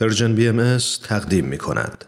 Persian BM تقدیم می کند.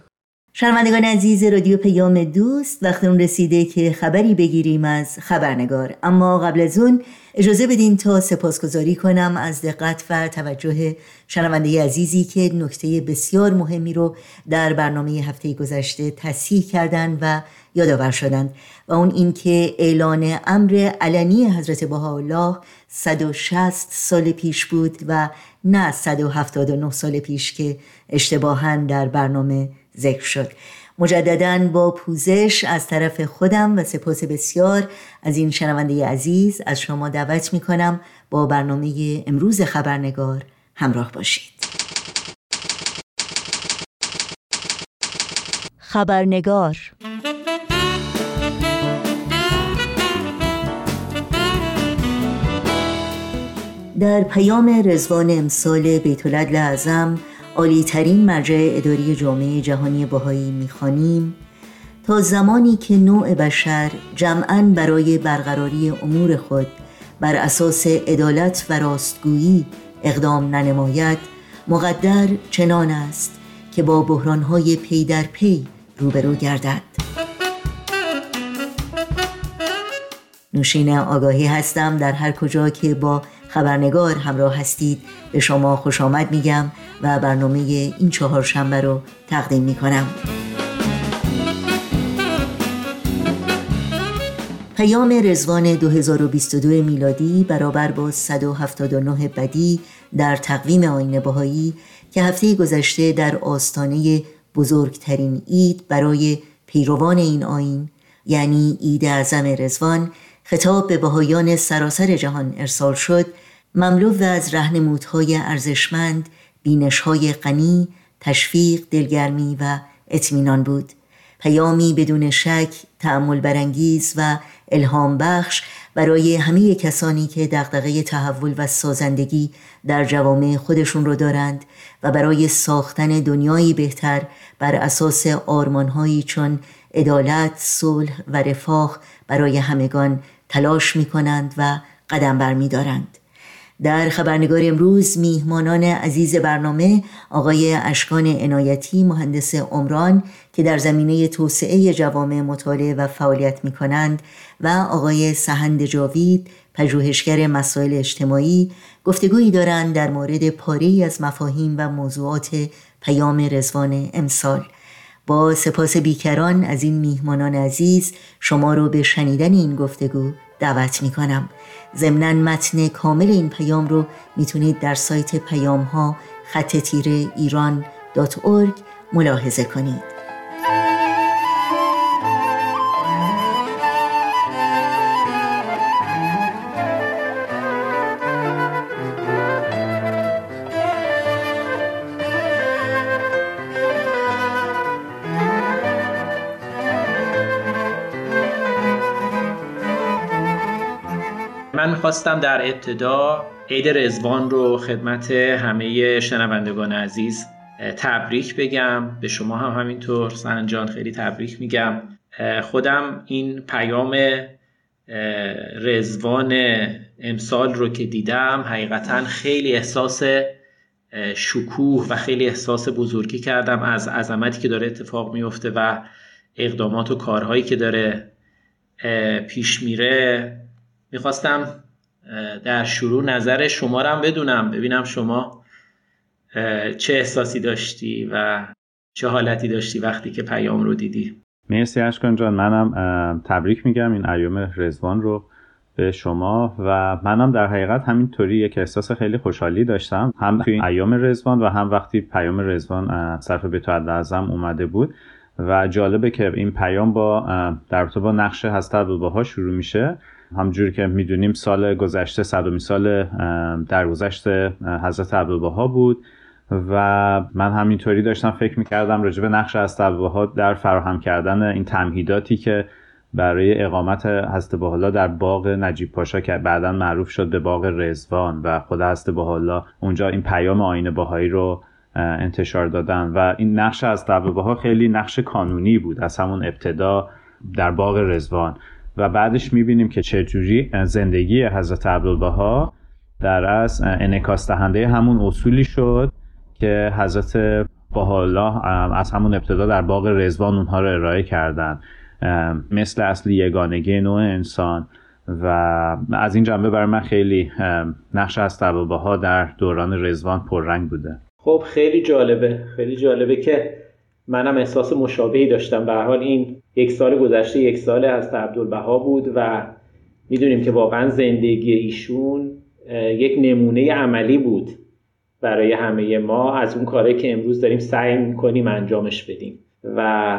شنوندگان عزیز رادیو پیام دوست وقت اون رسیده که خبری بگیریم از خبرنگار اما قبل از اون اجازه بدین تا سپاسگزاری کنم از دقت و توجه شنونده عزیزی که نکته بسیار مهمی رو در برنامه هفته گذشته تصحیح کردند و یادآور شدند و اون اینکه اعلان امر علنی حضرت بهاءالله 160 سال پیش بود و نه 179 سال پیش که اشتباها در برنامه ذکر شد. مجددا با پوزش از طرف خودم و سپاس بسیار از این شنونده عزیز از شما دعوت می کنم با برنامه امروز خبرنگار همراه باشید. خبرنگار در پیام رزوان امسال بیت اعظم عالی ترین مرجع اداری جامعه جهانی بهایی می‌خوانیم. تا زمانی که نوع بشر جمعا برای برقراری امور خود بر اساس عدالت و راستگویی اقدام ننماید مقدر چنان است که با بحرانهای پی در پی روبرو گردد. نوشین آگاهی هستم در هر کجا که با خبرنگار همراه هستید. به شما خوش آمد میگم و برنامه این چهار شنبه رو تقدیم می‌کنم. پیام رزوان 2022 میلادی برابر با 179 بدی در تقویم آین بهایی که هفته گذشته در آستانه بزرگترین اید برای پیروان این آین یعنی اید اعظم رزوان خطاب به بهایان سراسر جهان ارسال شد مملو از رهنمودهای ارزشمند بینشهای غنی تشویق دلگرمی و اطمینان بود. پیامی بدون شک تعمل برانگیز و الهام بخش برای همه کسانی که دغدغه تحول و سازندگی در جوامع خودشون رو دارند و برای ساختن دنیایی بهتر بر اساس آرمانهایی چون عدالت، صلح و رفاه برای همگان تلاش می کنند و قدم بر می دارند. در خبرنگار امروز میهمانان عزیز برنامه آقای اشکان عنایتی مهندس عمران که در زمینه توسعه جوامع مطالعه و فعالیت می کنند و آقای سهند جاوید پژوهشگر مسائل اجتماعی گفتگویی دارند در مورد پاره از مفاهیم و موضوعات پیام رزوان امسال با سپاس بیکران از این میهمانان عزیز شما رو به شنیدن این گفتگو دعوت می کنم ضمنا متن کامل این پیام رو می‌تونید در سایت پیام ها خط تیره ایران ملاحظه کنید. می‌خواستم در ابتدا عید رزوان رو خدمت همه شنوندگان عزیز تبریک بگم. به شما هم همینطور. سنجان خیلی تبریک میگم. خودم این پیام رزوان امسال رو که دیدم حقیقتا خیلی احساس شکوه و خیلی احساس بزرگی کردم از عظمتی که داره اتفاق میفته و اقدامات و کارهایی که داره پیش میره. می‌خواستم در شروع نظر شما رو بدونم. ببینم شما چه احساسی داشتی و چه حالتی داشتی وقتی که پیام رو دیدی. مرسی اشکان جان. منم تبریک میگم این ایام رزوان رو به شما و منم در حقیقت همینطوری یک احساس خیلی خوشحالی داشتم. هم توی ایام رزوان و هم وقتی پیام رزوان صرف به تو اومده بود و جالبه که این پیام با در با نقش هست ها شروع میشه. همجوری که می‌دونیم سال گذشته صدومی سال درگذشت حضرت عبدالبها بود و من همینطوری داشتم فکر می‌کردم راجع به نقش حضرت عبدالبها در فراهم کردن این تمهیداتی که برای اقامت حضرت بحالا در باغ نجیب پاشا که بعدا معروف شد به باغ رزوان و خود حضرت بحالا اونجا این پیام آین باهایی رو انتشار دادن و این نقش از ها خیلی نقش کانونی بود از همون ابتدا در باغ رزوان و بعدش می‌بینیم که چجوری زندگی حضرت عبدالبها در از انعکاس دهنده همون اصولی شد که حضرت باحالا از همون ابتدا در باغ رزوان اونها رو ارائه کردن. مثل اصل یگانگی نوع انسان. و از این جنبه برای من خیلی نقش از ها در دوران رزوان پررنگ بوده. خب خیلی جالبه. خیلی جالبه که منم احساس مشابهی داشتم. به حال این یک سال گذشته یک سال از عبدالبها بود و می‌دونیم که واقعا زندگی ایشون یک نمونه عملی بود برای همه ما. از اون کاری که امروز داریم سعی می‌کنیم انجامش بدیم و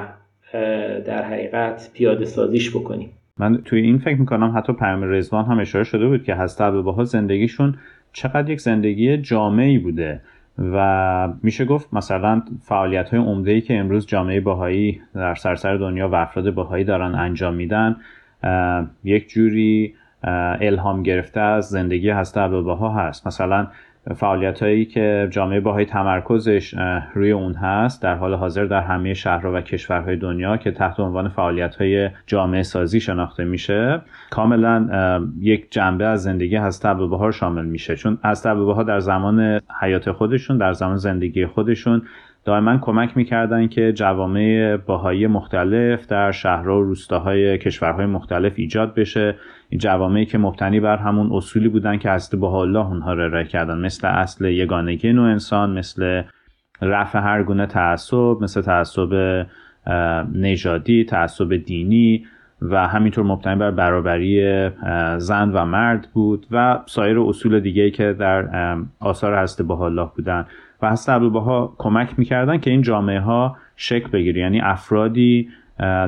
در حقیقت پیاده سازیش بکنیم. من توی این فکر می‌کنم حتی پیام رزوان هم اشاره شده بود که هست ها زندگیشون چقدر یک زندگی جامعی بوده. و میشه گفت مثلا فعالیت های عمده ای که امروز جامعه باهایی در سرسر دنیا و افراد باهایی دارن انجام میدن یک جوری الهام گرفته از زندگی هست ها هست. مثلا فعالیت هایی که جامعه باهای تمرکزش روی اون هست در حال حاضر در همه شهرها و کشورهای دنیا که تحت عنوان فعالیت های جامعه سازی شناخته میشه کاملا یک جنبه از زندگی از ها شامل میشه. چون از ها در زمان حیات خودشون در زمان زندگی خودشون دائما کمک می‌کردن که جوامع باهایی مختلف در شهرها و روستاهای کشورهای مختلف ایجاد بشه. این جوامعی که مبتنی بر همون اصولی بودن که از با الله اونها رو ارائه کردن. مثل اصل یگانگی نوع انسان مثل رفع هر گونه تعصب مثل تعصب نژادی تعصب دینی و همینطور مبتنی بر برابری زن و مرد بود و سایر اصول دیگه که در آثار هست به الله بودن. و هست ها کمک می‌کردن که این جامعه ها شکل بگیره. یعنی افرادی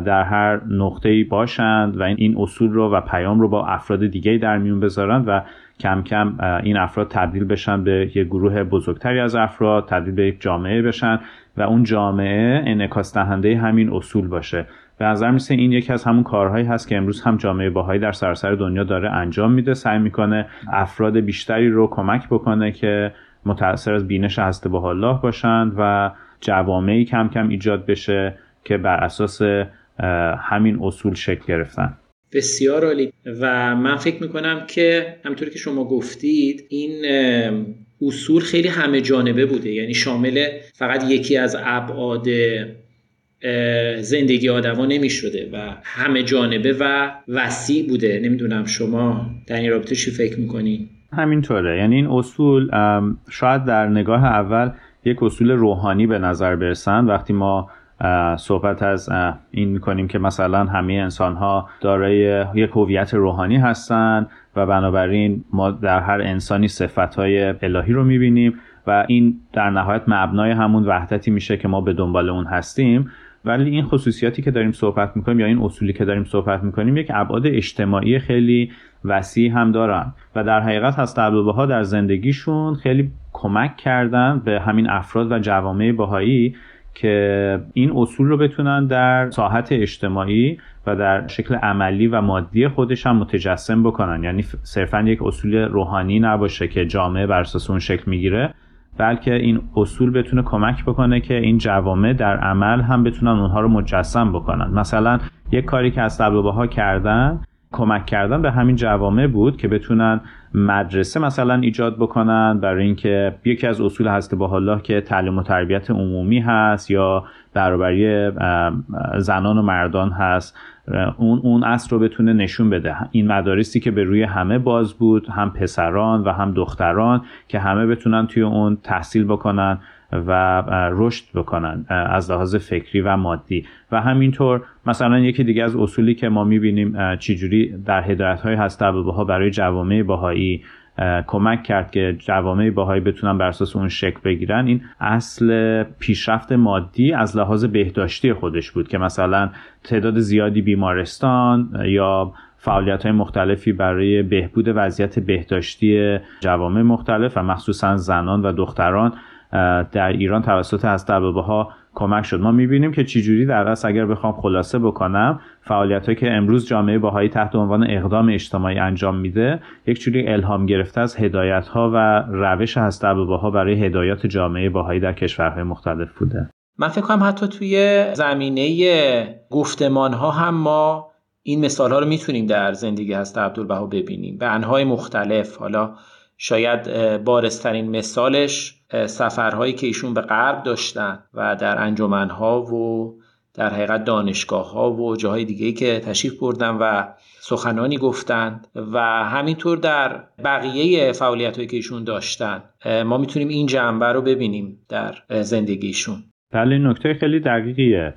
در هر نقطه باشند و این اصول رو و پیام رو با افراد دیگه در میون بذارند و کم کم این افراد تبدیل بشن به یک گروه بزرگتری از افراد تبدیل به یک جامعه بشن و اون جامعه انعکاس دهنده همین اصول باشه. به نظر میسه این یکی از همون کارهایی هست که امروز هم جامعه باهایی در سراسر دنیا داره انجام میده. سعی می‌کنه افراد بیشتری رو کمک بکنه که متأثر از بینش هسته با الله باشند و جوامعی کم کم ایجاد بشه که بر اساس همین اصول شکل گرفتن. بسیار عالی. و من فکر می‌کنم که همینطور که شما گفتید این اصول خیلی همه جانبه بوده. یعنی شامل فقط یکی از ابعاد زندگی آدما نمی شده و همه جانبه و وسیع بوده. نمی‌دونم شما در این رابطه چی فکر می‌کنین همینطوره. یعنی این اصول شاید در نگاه اول یک اصول روحانی به نظر برسن. وقتی ما صحبت از این می‌کنیم که مثلا همه انسان ها دارای یک هویت روحانی هستند و بنابراین ما در هر انسانی صفت های الهی رو می‌بینیم و این در نهایت مبنای همون وحدتی میشه که ما به دنبال اون هستیم. ولی این خصوصیاتی که داریم صحبت می‌کنیم یا این اصولی که داریم صحبت می‌کنیم یک ابعاد اجتماعی خیلی وسیع هم دارن و در حقیقت هست ها در زندگیشون خیلی کمک کردن به همین افراد و جوامع بهایی که این اصول رو بتونن در ساحت اجتماعی و در شکل عملی و مادی خودش هم متجسم بکنن. یعنی صرفا یک اصول روحانی نباشه که جامعه بر اساس اون شکل می‌گیره. بلکه این اصول بتونه کمک بکنه که این جوامع در عمل هم بتونن اونها رو مجسم بکنن. مثلا یک کاری که از ها کردن کمک کردن به همین جوامع بود که بتونن مدرسه مثلا ایجاد بکنن برای اینکه یکی از اصول هست با الله که تعلیم و تربیت عمومی هست یا برابری زنان و مردان هست اون اون اصل رو بتونه نشون بده. این مدارسی که به روی همه باز بود هم پسران و هم دختران که همه بتونن توی اون تحصیل بکنن و رشد بکنن از لحاظ فکری و مادی. و همینطور مثلا یکی دیگه از اصولی که ما می‌بینیم چجوری در هدایت های هست ها برای جوامع باهایی کمک کرد که جوامع باهایی بتونن بر اساس اون شکل بگیرن. این اصل پیشرفت مادی از لحاظ بهداشتی خودش بود که مثلا تعداد زیادی بیمارستان یا فعالیت های مختلفی برای بهبود وضعیت بهداشتی جوامع مختلف و مخصوصا زنان و دختران در ایران توسط از ها کمک شد. ما می‌بینیم که چجوری در اصل اگر بخوام خلاصه بکنم فعالیت که امروز جامعه باهایی تحت عنوان اقدام اجتماعی انجام میده یک جوری الهام گرفته از هدایت ها و روش هست ها برای هدایات جامعه باهایی در کشورهای مختلف بوده. من فکر کنم حتی توی زمینه گفتمان ها هم ما این مثال ها رو می‌تونیم در زندگی هست عبدالبها ببینیم. به انهای مختلف حالا شاید بارسترین مثالش سفرهایی که ایشون به غرب داشتن و در انجمنها و در حقیقت دانشگاه ها و جاهای دیگه که تشریف بردن و سخنانی گفتند و همینطور در بقیه فعالیت هایی که ایشون داشتن. ما می‌تونیم این جنبه رو ببینیم در زندگیشون بله نکته خیلی دقیقیه.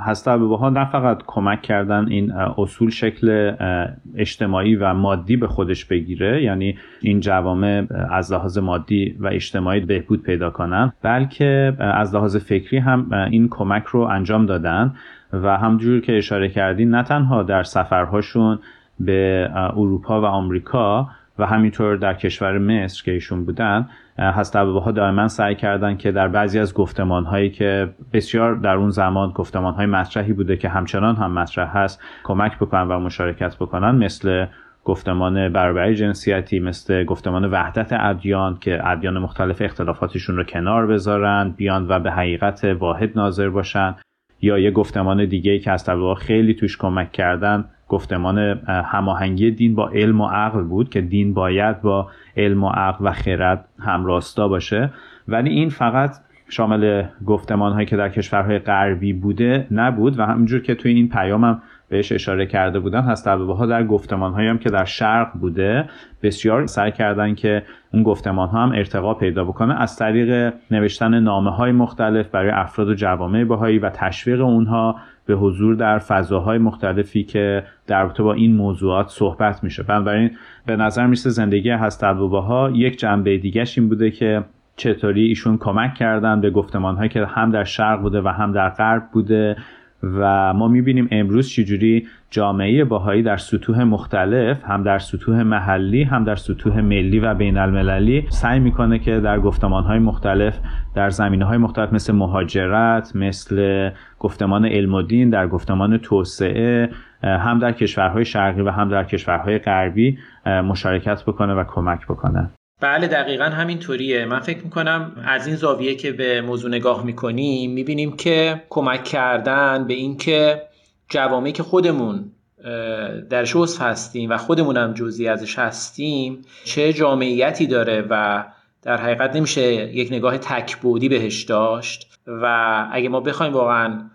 هست ها نه فقط کمک کردن این اصول شکل اجتماعی و مادی به خودش بگیره یعنی این جوامع از لحاظ مادی و اجتماعی بهبود پیدا کنن بلکه از لحاظ فکری هم این کمک رو انجام دادن و همجور که اشاره کردین نه تنها در سفرهاشون به اروپا و آمریکا و همینطور در کشور مصر که ایشون بودن هست ها دائما سعی کردن که در بعضی از گفتمان هایی که بسیار در اون زمان گفتمان های مطرحی بوده که همچنان هم مطرح هست کمک بکنن و مشارکت بکنن مثل گفتمان برابری جنسیتی مثل گفتمان وحدت ادیان که ادیان مختلف اختلافاتشون رو کنار بذارن بیان و به حقیقت واحد ناظر باشن یا یه گفتمان دیگه که از خیلی توش کمک کردن گفتمان هماهنگی دین با علم و عقل بود که دین باید با علم و عقل و خرد همراستا باشه. ولی این فقط شامل گفتمان هایی که در کشورهای غربی بوده نبود و همینجور که توی این پیامم بهش اشاره کرده بودن هست ها در گفتمان هایی هم که در شرق بوده بسیار سعی کردن که اون گفتمان ها هم ارتقا پیدا بکنه. از طریق نوشتن نامه های مختلف برای افراد و جوامع بهایی و تشویق اونها به حضور در فضاهای مختلفی که در رابطه با این موضوعات صحبت میشه. بنابراین به نظر میسه زندگی هست ها یک جنبه دیگهش این بوده که چطوری ایشون کمک کردن به گفتمان هایی که هم در شرق بوده و هم در غرب بوده. و ما می‌بینیم امروز چجوری جامعه باهایی در سطوح مختلف هم در سطوح محلی هم در سطوح ملی و بین المللی سعی می‌کنه که در گفتمان های مختلف در زمینه های مختلف مثل مهاجرت مثل گفتمان علم و دین در گفتمان توسعه هم در کشورهای شرقی و هم در کشورهای غربی مشارکت بکنه و کمک بکنه. بله دقیقا همینطوریه. من فکر می‌کنم از این زاویه که به موضوع نگاه می‌کنیم می‌بینیم که کمک کردن به اینکه جوامعی که خودمون در شوز هستیم و خودمون هم جزی ازش هستیم چه جامعیتی داره و در حقیقت نمیشه یک نگاه تکبودی بهش داشت و اگه ما بخوایم واقعا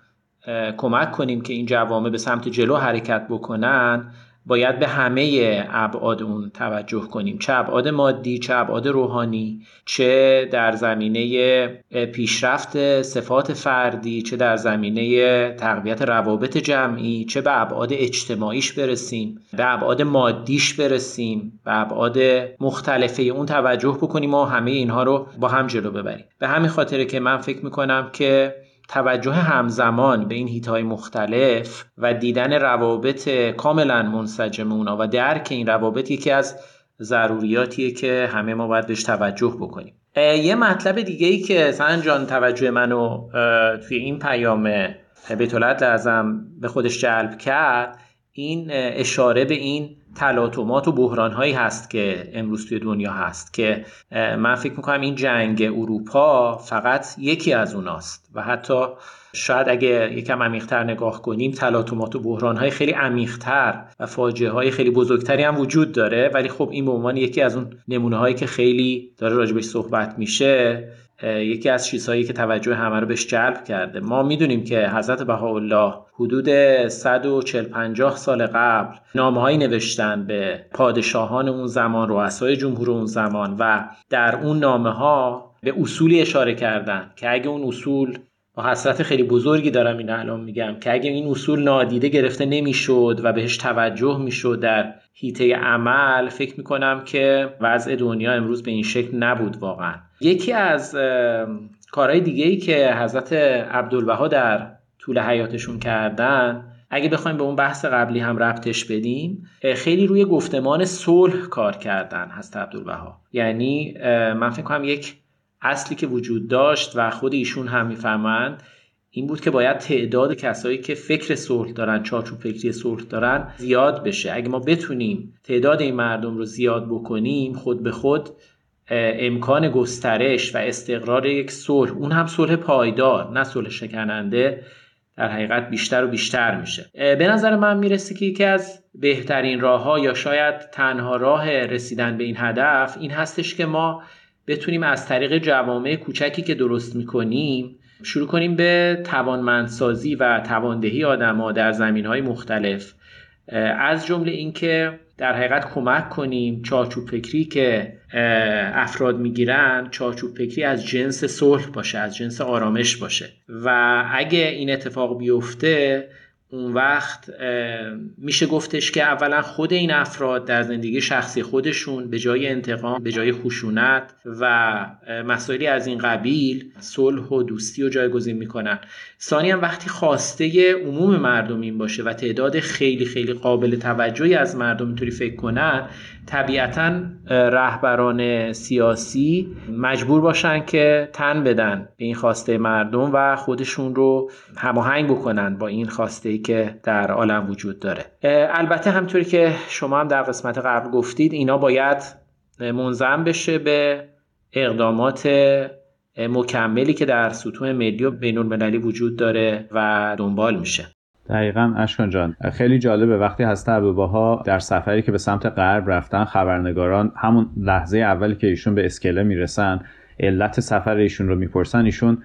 کمک کنیم که این جوامع به سمت جلو حرکت بکنن باید به همه ابعاد اون توجه کنیم. چه ابعاد مادی چه ابعاد روحانی چه در زمینه پیشرفت صفات فردی چه در زمینه تقویت روابط جمعی چه به ابعاد اجتماعیش برسیم به ابعاد مادیش برسیم به ابعاد مختلفه اون توجه بکنیم و همه اینها رو با هم جلو ببریم. به همین خاطره که من فکر می‌کنم که توجه همزمان به این هیتهای مختلف و دیدن روابط کاملا منسجم اونا و درک این روابط یکی از ضروریاتیه که همه ما باید بهش توجه بکنیم. یه مطلب دیگه ای که سن جان توجه منو توی این پیام بیت لازم به خودش جلب کرد این اشاره به این تلاطمات و بحران هایی هست که امروز توی دنیا هست که من فکر می‌کنم این جنگ اروپا فقط یکی از اوناست و حتی شاید اگه یکم عمیقتر نگاه کنیم تلاطمات و بحران های خیلی عمیقتر و فاجعه های خیلی بزرگتری هم وجود داره. ولی خب این به عنوان یکی از اون نمونه هایی که خیلی داره راجبش صحبت میشه یکی از چیزهایی که توجه همه رو بهش جلب کرده. ما می‌دونیم که حضرت بهاءالله حدود 140 50 سال قبل نامه‌هایی نوشتن به پادشاهان اون زمان رؤسای جمهور اون زمان و در اون نامه ها به اصولی اشاره کردن که اگه اون اصول با حسرت خیلی بزرگی دارم این الان میگم که اگه این اصول نادیده گرفته نمی‌شد و بهش توجه می‌شد در هیته عمل فکر می‌کنم که وضع دنیا امروز به این شکل نبود واقعا. یکی از کارهای دیگه ای که حضرت عبدالبها در طول حیاتشون کردن اگه بخوایم به اون بحث قبلی هم ربطش بدیم خیلی روی گفتمان صلح کار کردن هست عبدالبها. یعنی من فکر کنم یک اصلی که وجود داشت و خود ایشون هم می‌فهمند این بود که باید تعداد کسایی که فکر صلح دارن چارچوب فکری صلح دارن زیاد بشه. اگه ما بتونیم تعداد این مردم رو زیاد بکنیم خود به خود امکان گسترش و استقرار یک صلح اون هم صلح پایدار نه صلح شکننده در حقیقت بیشتر و بیشتر میشه. به نظر من می‌رسه که یکی از بهترین راه ها یا شاید تنها راه رسیدن به این هدف این هستش که ما بتونیم از طریق جوامع کوچکی که درست می‌کنیم شروع کنیم به توانمندسازی و تواندهی آدما در زمین های مختلف از جمله اینکه در حقیقت کمک کنیم چارچوب فکری که افراد می‌گیرن چارچوب فکری از جنس صلح باشه از جنس آرامش باشه. و اگه این اتفاق بیفته اون وقت میشه گفتش که اولا خود این افراد در زندگی شخصی خودشون به جای انتقام به جای خشونت و مسائلی از این قبیل صلح و دوستی رو جایگزین می‌کنن. ثانی هم وقتی خواسته عموم مردم این باشه و تعداد خیلی خیلی قابل توجهی از مردم اینطوری فکر کنن طبیعتا رهبران سیاسی مجبور باشن که تن بدن به این خواسته مردم و خودشون رو هماهنگ بکنن با این خواسته که در عالم وجود داره. البته همطوری که شما هم در قسمت قبل گفتید اینا باید منظم بشه به اقدامات مکملی که در سطوح ملی و بین المللی وجود داره و دنبال میشه. دقیقا اشکان جان خیلی جالبه. وقتی هسته ها در سفری که به سمت غرب رفتن خبرنگاران همون لحظه اولی که ایشون به اسکله می‌رسن علت سفر ایشون رو می‌پرسن ایشون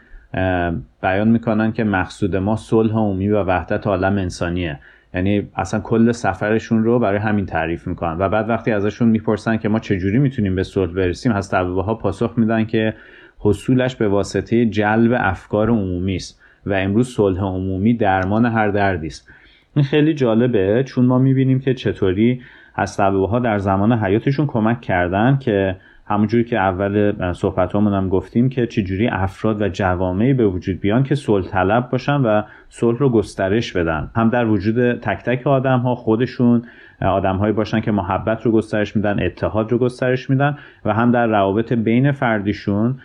بیان می‌کنن که مقصود ما صلح عمومی و وحدت عالم انسانیه. یعنی اصلا کل سفرشون رو برای همین تعریف می‌کنن. و بعد وقتی ازشون می‌پرسن که ما چجوری می‌تونیم به صلح برسیم هست ها پاسخ میدن که حصولش به واسطه جلب افکار عمومی است. و امروز صلح عمومی درمان هر دردی است. این خیلی جالبه چون ما می‌بینیم که چطوری از ها در زمان حیاتشون کمک کردن که همونجوری که اول صحبت هم گفتیم که چجوری افراد و جوامعی به وجود بیان که صلح طلب باشن و صلح رو گسترش بدن. هم در وجود تک تک آدم ها خودشون آدم هایی باشن که محبت رو گسترش میدن اتحاد رو گسترش میدن و هم در روابط بین فردیشون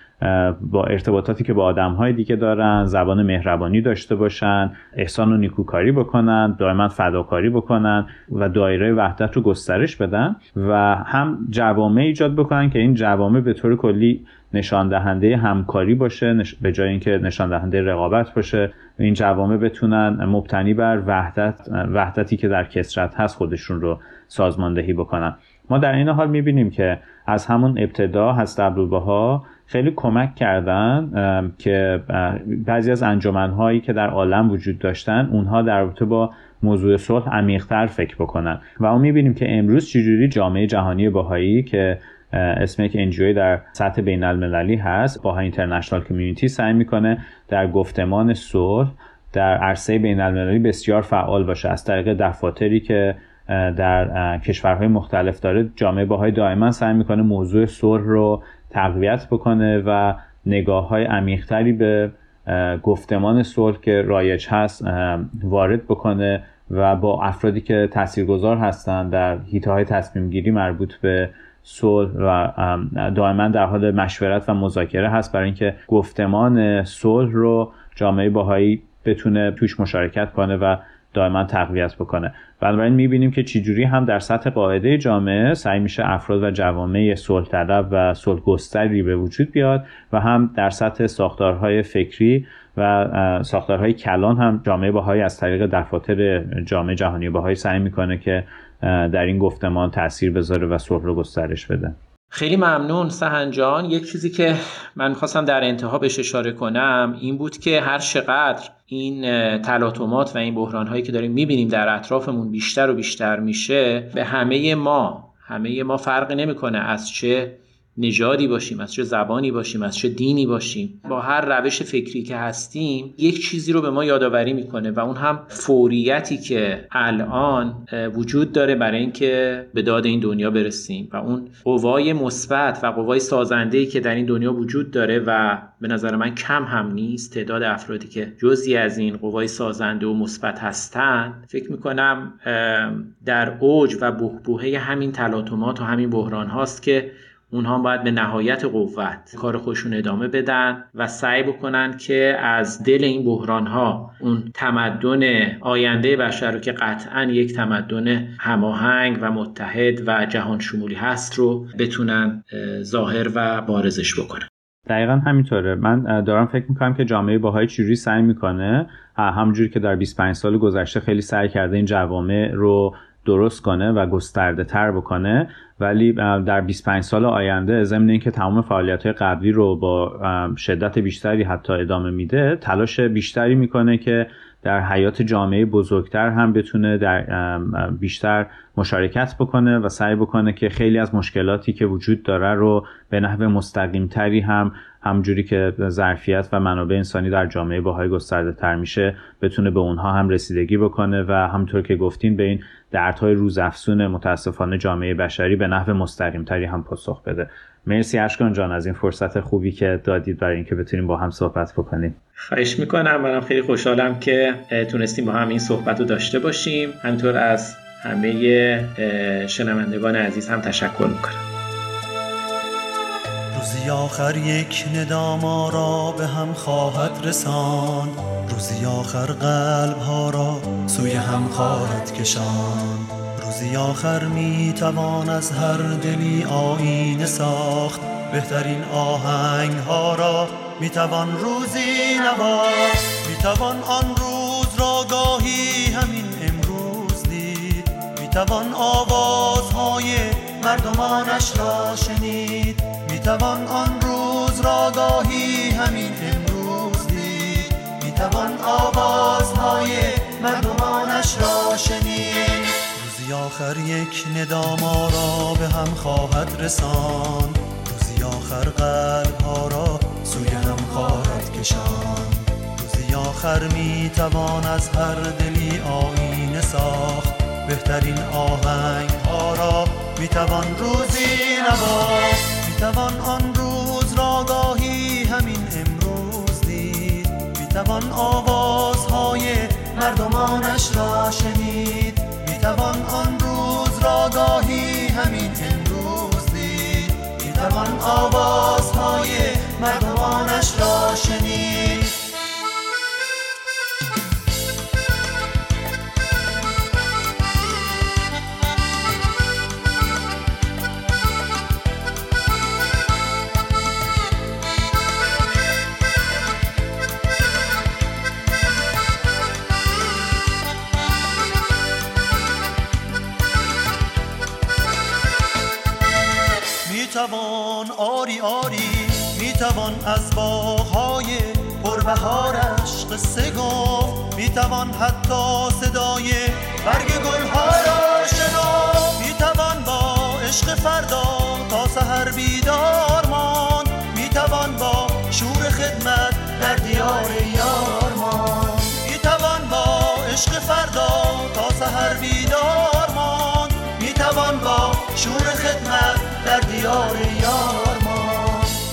با ارتباطاتی که با آدم های دیگه دارن زبان مهربانی داشته باشن احسان و نیکوکاری بکنن دائما فداکاری بکنن و دایره وحدت رو گسترش بدن و هم جوامع ایجاد بکنن که این جوامع به طور کلی نشان دهنده همکاری باشه به جای اینکه نشان دهنده رقابت باشه این جوامع بتونن مبتنی بر وحدت وحدتی که در کسرت هست خودشون رو سازماندهی بکنن. ما در این حال می‌بینیم که از همون ابتدا هست ها خیلی کمک کردن که بعضی از انجمنهایی که در عالم وجود داشتن اونها در رابطه با موضوع صلح عمیقتر فکر بکنن. و ما می‌بینیم که امروز چجوری جامعه جهانی باهایی که اسم یک انجیوی در سطح بین المللی هست باها اینترنشنال کمیونیتی سعی می‌کنه در گفتمان صلح در عرصه بین المللی بسیار فعال باشه. از طریق دفاتری که در کشورهای مختلف داره جامعه باهای دائما سعی می‌کنه موضوع صلح رو تقویت بکنه و نگاه های عمیقتری به گفتمان صلح که رایج هست وارد بکنه و با افرادی که تاثیرگذار هستند در هیته های تصمیم گیری مربوط به صلح و دائما در حال مشورت و مذاکره هست. برای اینکه گفتمان صلح رو جامعه باهایی بتونه توش مشارکت کنه و دائما تقویت بکنه. بنابراین می‌بینیم که چجوری هم در سطح قاعده جامعه سعی میشه افراد و جوامع صلح طلب و صلح گستری به وجود بیاد و هم در سطح ساختارهای فکری و ساختارهای کلان هم جامعه باهایی از طریق دفاتر جامعه جهانی باهایی سعی می‌کنه که در این گفتمان تاثیر بذاره و صلح رو گسترش بده. خیلی ممنون سهنجان یک چیزی که من خواستم در انتها بهش اشاره کنم این بود که هر چقدر این تلاطمات و این بحران هایی که داریم می‌بینیم در اطرافمون بیشتر و بیشتر میشه به همه ما همه ما فرقی نمی‌کنه از چه نژادی باشیم از چه زبانی باشیم از چه دینی باشیم. با هر روش فکری که هستیم یک چیزی رو به ما یادآوری می‌کنه و اون هم فوریتی که الان وجود داره برای اینکه به داد این دنیا برسیم. و اون قوای مثبت و قوای سازنده که در این دنیا وجود داره و به نظر من کم هم نیست تعداد افرادی که جزی از این قوای سازنده و مثبت هستند فکر می‌کنم در اوج و بحبوحه همین تلاطمات و همین بحران هاست که اونها باید به نهایت قوت کار خودشون ادامه بدن و سعی بکنن که از دل این بحران ها اون تمدن آینده بشر رو که قطعا یک تمدن هماهنگ و متحد و جهان شمولی هست رو بتونن ظاهر و بارزش بکنن. دقیقا همینطوره. من دارم فکر می‌کنم که جامعه باهایی چجوری سعی می‌کنه همونجوری که در 25 سال گذشته خیلی سعی کرده این جوامع رو درست کنه و گسترده تر بکنه. ولی در 25 سال آینده ضمن اینکه تمام فعالیت های قبلی رو با شدت بیشتری حتی ادامه میده تلاش بیشتری می‌کنه که در حیات جامعه بزرگتر هم بتونه در بیشتر مشارکت بکنه و سعی بکنه که خیلی از مشکلاتی که وجود داره رو به نحو مستقیمتری هم همجوری که ظرفیت و منابع انسانی در جامعه باهای گسترده تر میشه بتونه به اونها هم رسیدگی بکنه و همطور که گفتین به این دردهای روزافزون متاسفانه جامعه بشری به نحو مستقیمتری هم پاسخ بده. مرسی اشکان جان از این فرصت خوبی که دادید برای اینکه بتونیم با هم صحبت بکنیم. خواهش می‌کنم. منم خیلی خوشحالم که تونستیم با هم این صحبت رو داشته باشیم. همینطور از همه شنوندگان عزیز هم تشکر می‌کنم. روزی آخر یک ندام را به هم خواهد رساند روزی آخر قلب ها را سوی هم خواهد کشاند روزی آخر می توان از هر دلی آینه ساخت. بهترین آهنگ ها را می توان روزی نواخت. می توان آن روز را گاهی همین امروز دید. می توان آوازهای مردمانش را شنید. می توان آن روز را گاهی همین امروز دید. می توان آوازهای مردمانش را شنید. روزی آخر یک ندام را به هم خواهد رسان. روزی آخر قلب ها را سوی هم خواهد کشان. روزی آخر می توان از هر دلی آینه ساخت. بهترین آهنگ ها را می توان روزی نواخت. می توان آن روز را گاهی همین امروز دید. می توان آوازهای مردمانش را شنید. توان آوازهای مردمانش را شنید توان آری آری می‌توان از باغهای پربهارش قصه گفت می‌توان حتی صدای برگ گلها را شناخت می‌توان با عشق فردا تا سحر بیدار ماند می‌توان با شور خدمت در دیار یار ماند می‌توان با عشق فردا تا سحر بیدار خدمت در دیار یار ما.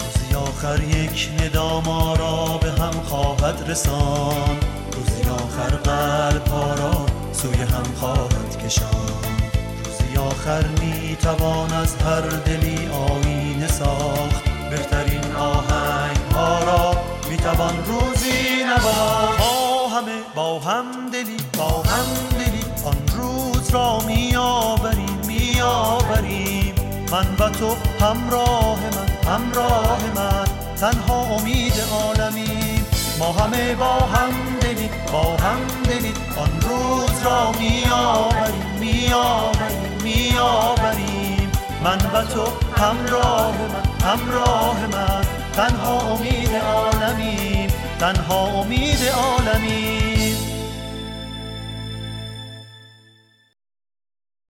روزی آخر یک ندام را به هم خواهد رسان. روزی آخر قلب را سوی هم خواهد کشان. روزی آخر می توان از هر دلی آینه ساخت. تو همراه من همراه من. تنها امید عالمیم ما همه با هم دلی با هم دلی آن روز را می آوریم می آوریم می آوریم من و تو همراه من همراه من. تنها امید عالمیم تنها امید عالمیم